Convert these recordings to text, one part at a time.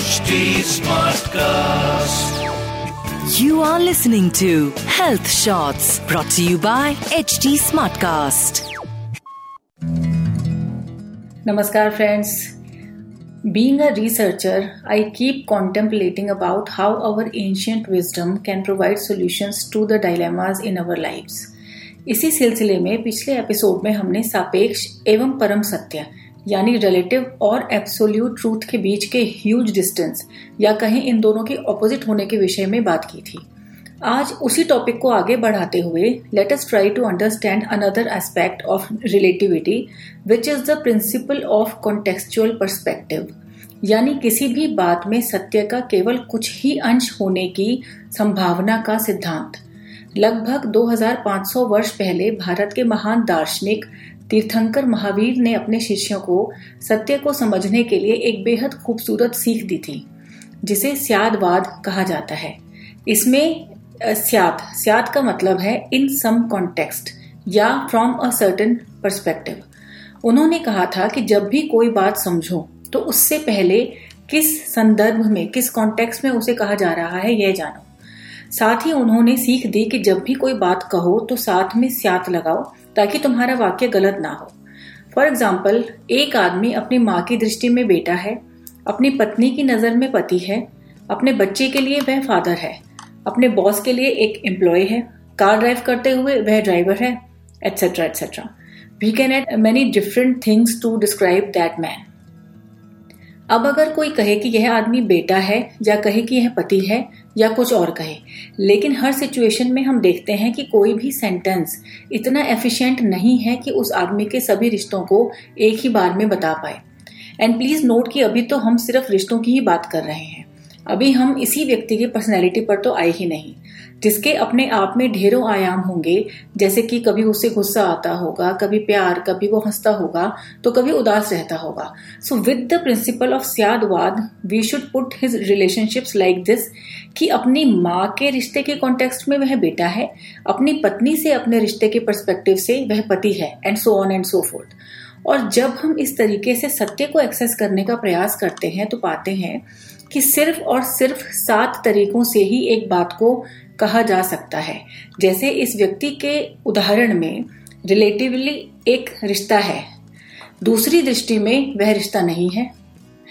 HD Smartcast. You are listening to Health Shots brought to you by HT Smartcast. Namaskar, friends. Being a researcher, I keep contemplating about how our ancient wisdom can provide solutions to the dilemmas in our lives. इसी सिलसिले में पिछले episode में हमने सापेक्ष एवं परम सत्य यानी रिलेटिव और एब्सोल्यूट ट्रूथ के बीच के ह्यूज डिस्टेंस या कहें इन दोनों के ऑपोजिट होने के विषय में बात की थी। आज उसी टॉपिक को आगे बढ़ाते हुए let us try to understand another aspect of relativity which is the principle of contextual perspective यानी किसी भी बात में सत्य का केवल कुछ ही अंश होने की संभावना का सिद्धांत। लगभग 2500 वर्ष पहले भारत के महान दार्शनिक तीर्थंकर महावीर ने अपने शिष्यों को सत्य को समझने के लिए एक बेहद खूबसूरत सीख दी थी, जिसे स्यादवाद कहा जाता है। इसमें स्याद स्याद का मतलब है इन सम कॉन्टेक्स्ट या फ्रॉम अ सर्टन परस्पेक्टिव उन्होंने कहा था कि जब भी कोई बात समझो तो उससे पहले किस संदर्भ में, किस कॉन्टेक्स्ट में उसे कहा जा रहा है, यह जानो। साथ ही उन्होंने सीख दी कि जब भी कोई बात कहो तो साथ में स्यात लगाओ ताकि तुम्हारा वाक्य गलत ना हो। फॉर एग्ज़ाम्पल एक आदमी अपनी माँ की दृष्टि में बेटा है, अपनी पत्नी की नज़र में पति है, अपने बच्चे के लिए वह फादर है, अपने बॉस के लिए एक एम्प्लॉय है कार ड्राइव करते हुए वह ड्राइवर है etcetera etcetera we can add many different things to describe that man अब अगर कोई कहे कि यह आदमी बेटा है, या कहे कि यह पति है, या कुछ और कहे। लेकिन हर सिचुएशन में हम देखते हैं कि कोई भी सेंटेंस इतना एफिशिएंट नहीं है कि उस आदमी के सभी रिश्तों को एक ही बार में बता पाए। एंड प्लीज़ नोट कि अभी तो हम सिर्फ़ रिश्तों की ही बात कर रहे हैं। अभी हम इसी व्यक्ति की पर्सनैलिटी पर तो आए ही नहीं। जिसके अपने आप में ढेरों आयाम होंगे, जैसे कि कभी उसे गुस्सा आता होगा, कभी प्यार, कभी वो हंसता होगा तो कभी उदास रहता होगा। So with the principle of Syadvada we should put his relationships like this कि अपनी माँ के रिश्ते के कॉन्टेक्स्ट में वह बेटा है, अपनी पत्नी से अपने रिश्ते के परस्पेक्टिव से वह पति है and so on and so forth और जब हम इस तरीके से सत्य को एक्सेस करने का प्रयास करते हैं तो पाते हैं कि सिर्फ़ और सिर्फ़ सात तरीकों से ही एक बात को कहा जा सकता है। जैसे इस व्यक्ति के उदाहरण में रिलेटिवली एक रिश्ता है। दूसरी दृष्टि में वह रिश्ता नहीं है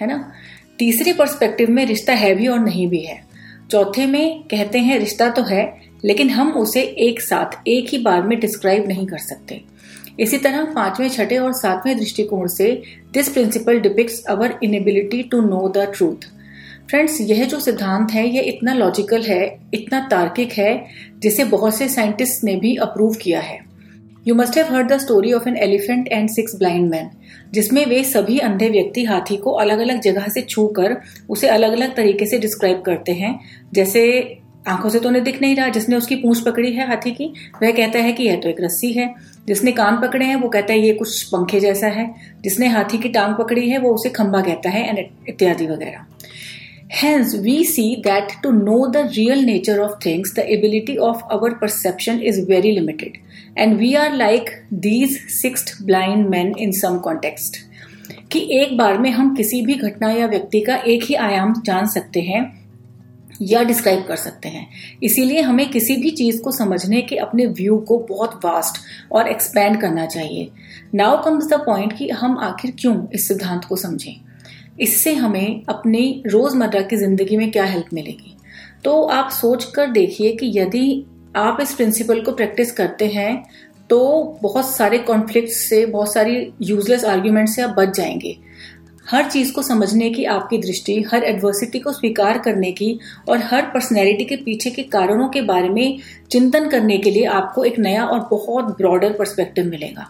है ना? तीसरे पर्सपेक्टिव में रिश्ता है भी और नहीं भी है। चौथे में कहते हैं, रिश्ता तो है लेकिन हम उसे एक साथ, एक ही बार में डिस्क्राइब नहीं कर सकते। इसी तरह पाँचवें, छठे और सातवें दृष्टिकोण से this principle depicts our inability to know the truth friends यह जो सिद्धांत है, यह इतना लॉजिकल है, इतना तार्किक है, जिसे बहुत से साइंटिस्ट ने भी अप्रूव किया है। You must have heard the story of an elephant and six blind man जिसमें वे सभी अंधे व्यक्ति हाथी को अलग अलग जगह से छू कर उसे अलग अलग तरीके से डिस्क्राइब करते हैं, जैसे आँखों से तो उन्हें दिख नहीं रहा जिसने उसकी पूंछ पकड़ी है हाथी की वह कहता है कि यह तो एक रस्सी है जिसने कान पकड़े हैं वो कहता है ये कुछ पंखे जैसा है जिसने हाथी की टांग पकड़ी है वो उसे खंबा कहता है एंड इत्यादि वगैरह Hence, we see that to know the real nature of things, the ability of our perception is very limited. And we are like these sixth blind men in some context. कि एक बार में हम किसी भी घटना या व्यक्ति का एक ही आयाम जान सकते हैं या डिस्क्राइब कर सकते हैं। इसीलिए हमें किसी भी चीज़ को समझने के अपने व्यू को बहुत वास्ट और एक्सपैंड करना चाहिए। नाउ कम्स द पॉइंट कि हम आखिर क्यों इस सिद्धांत को समझें? इससे हमें अपनी रोज़मर्रा की ज़िंदगी में क्या हेल्प मिलेगी? तो आप सोच कर देखिए कि यदि आप इस प्रिंसिपल को प्रैक्टिस करते हैं तो बहुत सारे कॉन्फ्लिक्ट से, बहुत सारी यूजलेस आर्ग्यूमेंट से आप बच जाएँगे। हर चीज़ को समझने की, आपकी दृष्टि, हर एडवर्सिटी को स्वीकार करने की और हर पर्सनैलिटी के पीछे के कारणों के बारे में चिंतन करने के लिए आपको एक नया और बहुत ब्रॉडर पर्सपेक्टिव मिलेगा।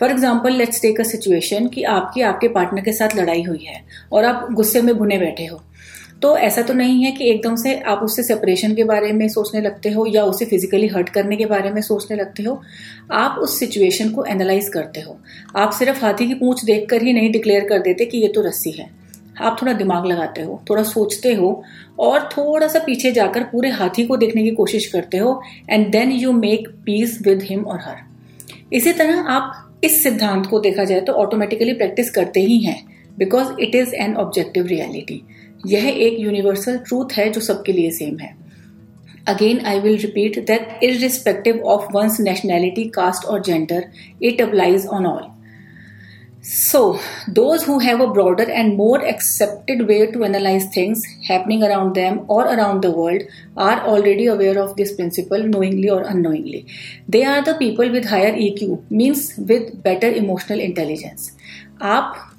For example let's take a situation कि आपकी आपके पार्टनर के साथ लड़ाई हुई है और आप गुस्से में भुने बैठे हो। तो ऐसा तो नहीं है कि एकदम से आप उससे सेपरेशन के बारे में सोचने लगते हो या उसे फिजिकली हर्ट करने के बारे में सोचने लगते हो। आप उस सिचुएशन को एनालाइज करते हो। आप सिर्फ़ हाथी की पूंछ देखकर ही नहीं डिक्लेयर कर देते कि ये तो रस्सी है। आप थोड़ा दिमाग लगाते हो, थोड़ा सोचते हो और थोड़ा सा पीछे जाकर पूरे हाथी को देखने की कोशिश करते हो and then you make peace with him और हर इसी तरह आप इस सिद्धांत को देखा जाए तो ऑटोमेटिकली प्रैक्टिस करते ही हैं because it is an objective reality यह एक यूनिवर्सल ट्रूथ है जो सबके लिए सेम है। Again I will repeat that is respective of one's nationality caste और gender it applies on all so those who have a broader and more accepted way to analyse things happening around them और around the world are already aware of this principle knowingly और unknowingly they are the people with higher E Q means with better emotional intelligence आप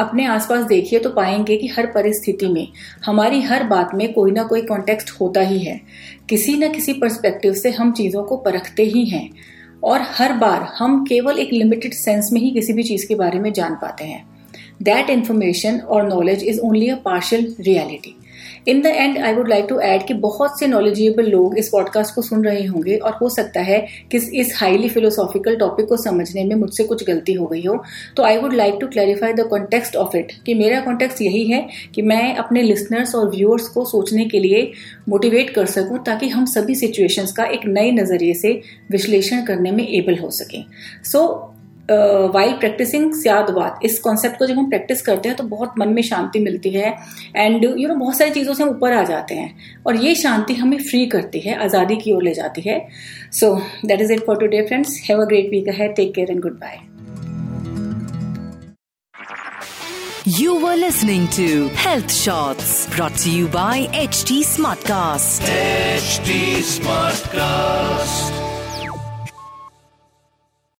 अपने आसपास देखिए तो पाएँगे कि हर परिस्थिति में, हमारी हर बात में कोई ना कोई कॉन्टेक्स्ट होता ही है। किसी न किसी पर्सपेक्टिव से हम चीज़ों को परखते ही हैं। और हर बार हम केवल एक लिमिटेड सेंस में ही किसी भी चीज़ के बारे में जान पाते हैं। दैट इंफॉर्मेशन और knowledge is only a partial reality in the end I would like to add कि बहुत से नॉलेजेबल लोग इस पॉडकास्ट को सुन रहे होंगे और हो सकता है कि इस हाईली फिलोसॉफिकल टॉपिक को समझने में मुझसे कुछ गलती हो गई हो। तो I would like to clarify the context of it कि मेरा कॉन्टेक्स्ट यही है कि मैं अपने लिसनर्स और व्यूअर्स को सोचने के लिए मोटिवेट कर सकूँ ताकि हम सभी सिचुएशंस का एक नए नज़रिए से विश्लेषण करने में एबल हो सकें। सो so, वाइल प्रैक्टिसिंग बात। इस कॉन्सेप्ट को जब हम प्रैक्टिस करते हैं तो बहुत मन में शांति मिलती है। एंड यू नो बहुत सारी चीज़ों से हम ऊपर आ जाते हैं। और ये शांति हमें फ्री करती है आज़ादी की ओर ले जाती है। So that is it for today friends have a great week है take care and good bye You were listening to Health Shots brought to you by HT Smartcast. HT Smartcast.